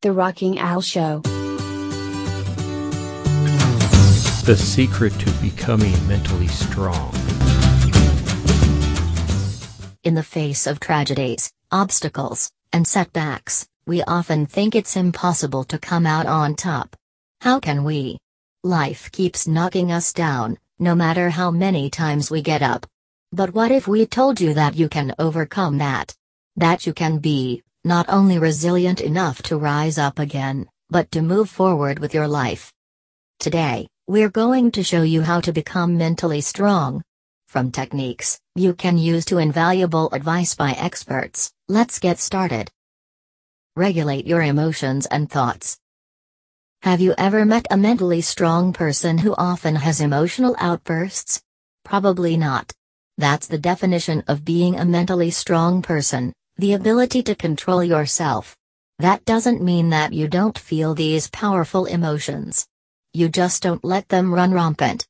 The Rocking Al Show. The secret to becoming mentally strong. In the face of tragedies, obstacles, and setbacks, we often think it's impossible to come out on top. How can we? Life keeps knocking us down, no matter how many times we get up. But what if we told you that you can overcome that? That you can be, not only resilient enough to rise up again, but to move forward with your life. Today, we're going to show you how to become mentally strong. From techniques you can use to invaluable advice by experts, let's get started. Regulate your emotions and thoughts. Have you ever met a mentally strong person who often has emotional outbursts? Probably not. That's the definition of being a mentally strong person. The ability to control yourself. That doesn't mean that you don't feel these powerful emotions. You just don't let them run rampant.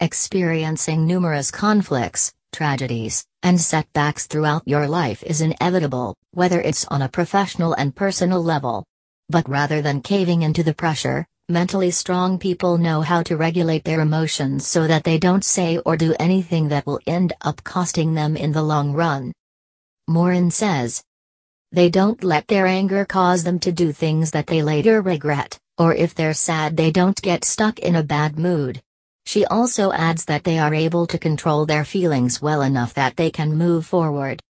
Experiencing numerous conflicts, tragedies, and setbacks throughout your life is inevitable, whether it's on a professional and personal level. But rather than caving into the pressure, mentally strong people know how to regulate their emotions so that they don't say or do anything that will end up costing them in the long run. Morin says. They don't let their anger cause them to do things that they later regret, or if they're sad, they don't get stuck in a bad mood. She also adds that they are able to control their feelings well enough that they can move forward.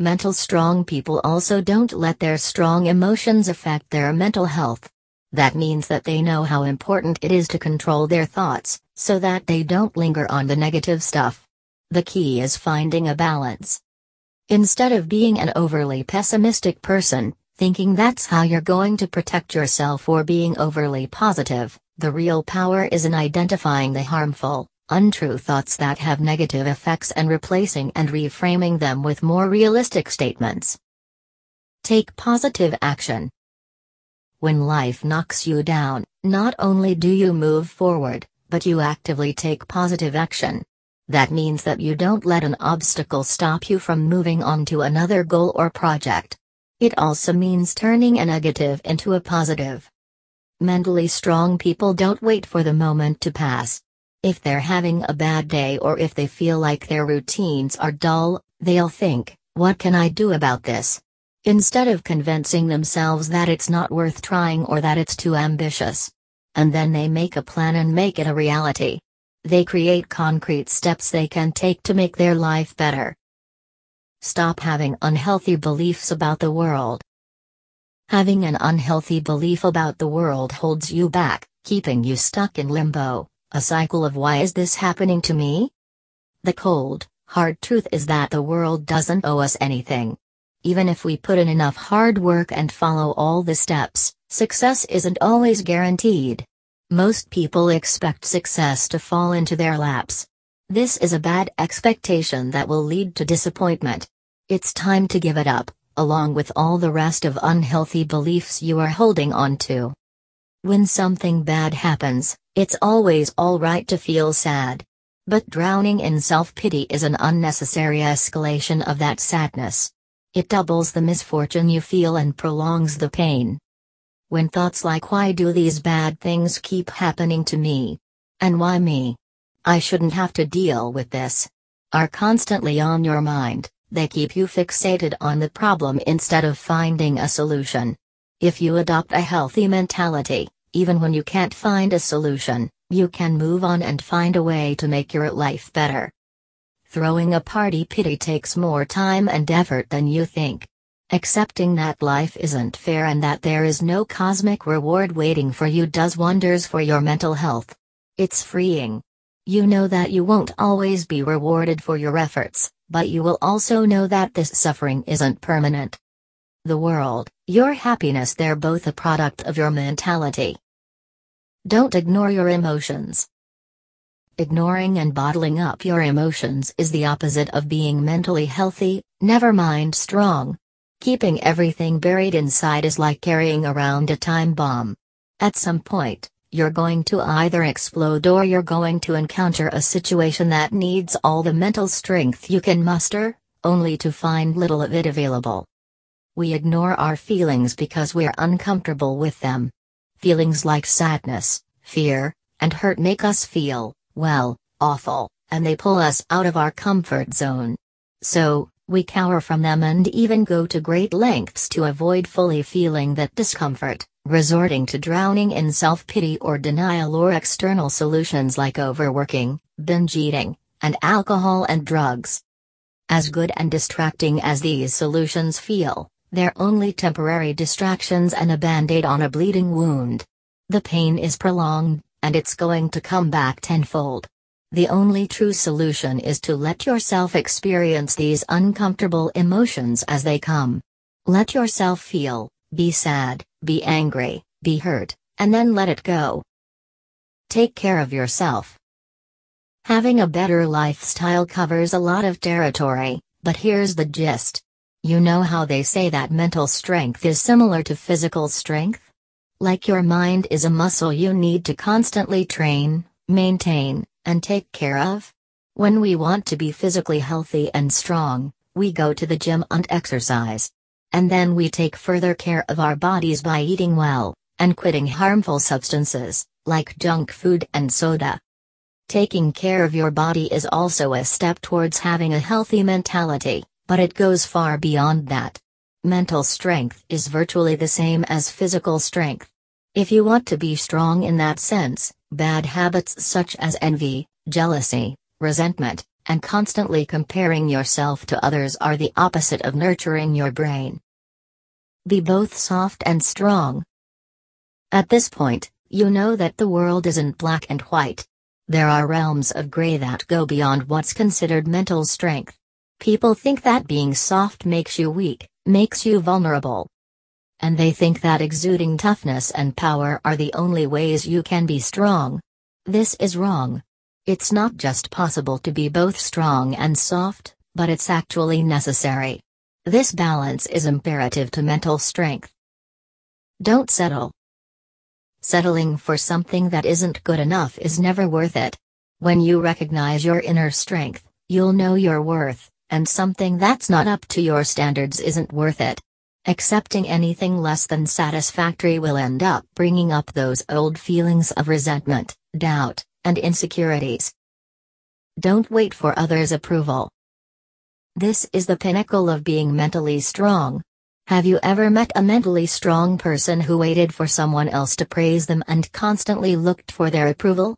Mental strong people also don't let their strong emotions affect their mental health. That means that they know how important it is to control their thoughts, so that they don't linger on the negative stuff. The key is finding a balance. Instead of being an overly pessimistic person, thinking that's how you're going to protect yourself or being overly positive, the real power is in identifying the harmful, untrue thoughts that have negative effects and replacing and reframing them with more realistic statements. Take positive action. When life knocks you down, not only do you move forward, but you actively take positive action. That means that you don't let an obstacle stop you from moving on to another goal or project. It also means turning a negative into a positive. Mentally strong people don't wait for the moment to pass. If they're having a bad day or if they feel like their routines are dull, they'll think, what can I do about this? Instead of convincing themselves that it's not worth trying or that it's too ambitious. And then they make a plan and make it a reality. They create concrete steps they can take to make their life better. Stop having unhealthy beliefs about the world. Having an unhealthy belief about the world holds you back, keeping you stuck in limbo, a cycle of why is this happening to me? The cold, hard truth is that the world doesn't owe us anything. Even if we put in enough hard work and follow all the steps, success isn't always guaranteed. Most people expect success to fall into their laps. This is a bad expectation that will lead to disappointment. It's time to give it up, along with all the rest of unhealthy beliefs you are holding on to. When something bad happens, it's always alright to feel sad. But drowning in self pity is an unnecessary escalation of that sadness. It doubles the misfortune you feel and prolongs the pain. When thoughts like why do these bad things keep happening to me? And why me? I shouldn't have to deal with this. Are constantly on your mind, they keep you fixated on the problem instead of finding a solution. If you adopt a healthy mentality, even when you can't find a solution, you can move on and find a way to make your life better. Throwing a party pity takes more time and effort than you think. Accepting that life isn't fair and that there is no cosmic reward waiting for you does wonders for your mental health. It's freeing. You know that you won't always be rewarded for your efforts, but you will also know that this suffering isn't permanent. The world, your happiness, they're both a product of your mentality. Don't ignore your emotions. Ignoring and bottling up your emotions is the opposite of being mentally healthy, never mind strong. Keeping everything buried inside is like carrying around a time bomb. At some point, you're going to either explode or you're going to encounter a situation that needs all the mental strength you can muster, only to find little of it available. We ignore our feelings because we're uncomfortable with them. Feelings like sadness, fear, and hurt make us feel, well, awful, and they pull us out of our comfort zone. So, we cower from them and even go to great lengths to avoid fully feeling that discomfort, resorting to drowning in self pity or denial or external solutions like overworking, binge eating, and alcohol and drugs. As good and distracting as these solutions feel, they're only temporary distractions and a band aid on a bleeding wound. The pain is prolonged, and it's going to come back tenfold. The only true solution is to let yourself experience these uncomfortable emotions as they come. Let yourself feel, be sad, be angry, be hurt, and then let it go. Take care of yourself. Having a better lifestyle covers a lot of territory, but here's the gist. You know how they say that mental strength is similar to physical strength? Like your mind is a muscle you need to constantly train, maintain, and take care of? When we want to be physically healthy and strong, we go to the gym and exercise. And then we take further care of our bodies by eating well, and quitting harmful substances, like junk food and soda. Taking care of your body is also a step towards having a healthy mentality, but it goes far beyond that. Mental strength is virtually the same as physical strength. If you want to be strong in that sense, Bad habits such as envy, jealousy, resentment, and constantly comparing yourself to others are the opposite of nurturing your brain. Be both soft and strong. At this point, you know that the world isn't black and white. There are realms of gray that go beyond what's considered mental strength. People think that being soft makes you weak, makes you vulnerable, and they think that exuding toughness and power are the only ways you can be strong. This is wrong. It's not just possible to be both strong and soft, but it's actually necessary. This balance is imperative to mental strength. Don't settle. Settling for something that isn't good enough is never worth it. When you recognize your inner strength, you'll know your worth, and something that's not up to your standards isn't worth it. Accepting anything less than satisfactory will end up bringing up those old feelings of resentment, doubt, and insecurities. Don't wait for others' approval. This is the pinnacle of being mentally strong. Have you ever met a mentally strong person who waited for someone else to praise them and constantly looked for their approval?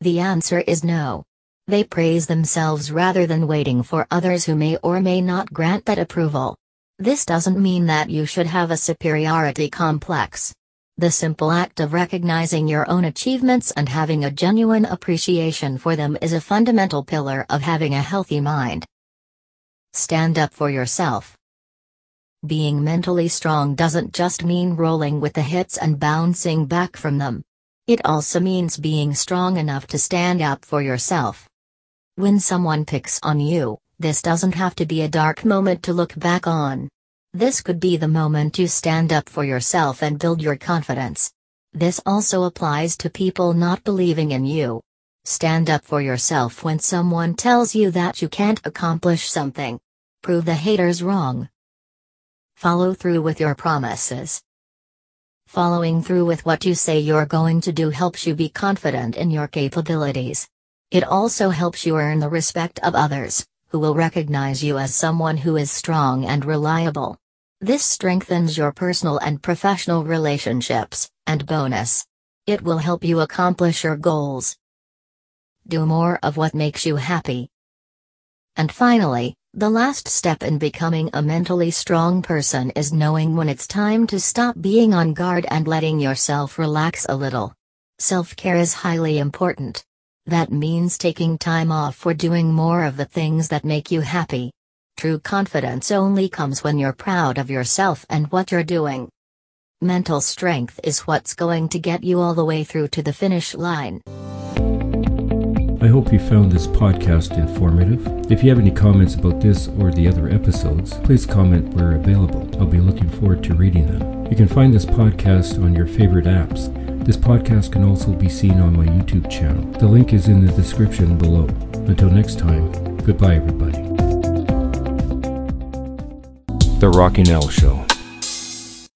The answer is no. They praise themselves rather than waiting for others who may or may not grant that approval. This doesn't mean that you should have a superiority complex. The simple act of recognizing your own achievements and having a genuine appreciation for them is a fundamental pillar of having a healthy mind. Stand up for yourself. Being mentally strong doesn't just mean rolling with the hits and bouncing back from them. It also means being strong enough to stand up for yourself. When someone picks on you, this doesn't have to be a dark moment to look back on. This could be the moment you stand up for yourself and build your confidence. This also applies to people not believing in you. Stand up for yourself when someone tells you that you can't accomplish something. Prove the haters wrong. Follow through with your promises. Following through with what you say you're going to do helps you be confident in your capabilities. It also helps you earn the respect of others who will recognize you as someone who is strong and reliable. This strengthens your personal and professional relationships, and bonus. It will help you accomplish your goals. Do more of what makes you happy. And finally, the last step in becoming a mentally strong person is knowing when it's time to stop being on guard and letting yourself relax a little. Self care is highly important. That means taking time off for doing more of the things that make you happy. True confidence only comes when you're proud of yourself and what you're doing. Mental strength is what's going to get you all the way through to the finish line. I hope you found this podcast informative. If you have any comments about this or the other episodes, please comment where available. I'll be looking forward to reading them. You can find this podcast on your favorite apps. This podcast can also be seen on my YouTube channel. The link is in the description below. Until next time, goodbye, everybody. The Rockin' Al Show.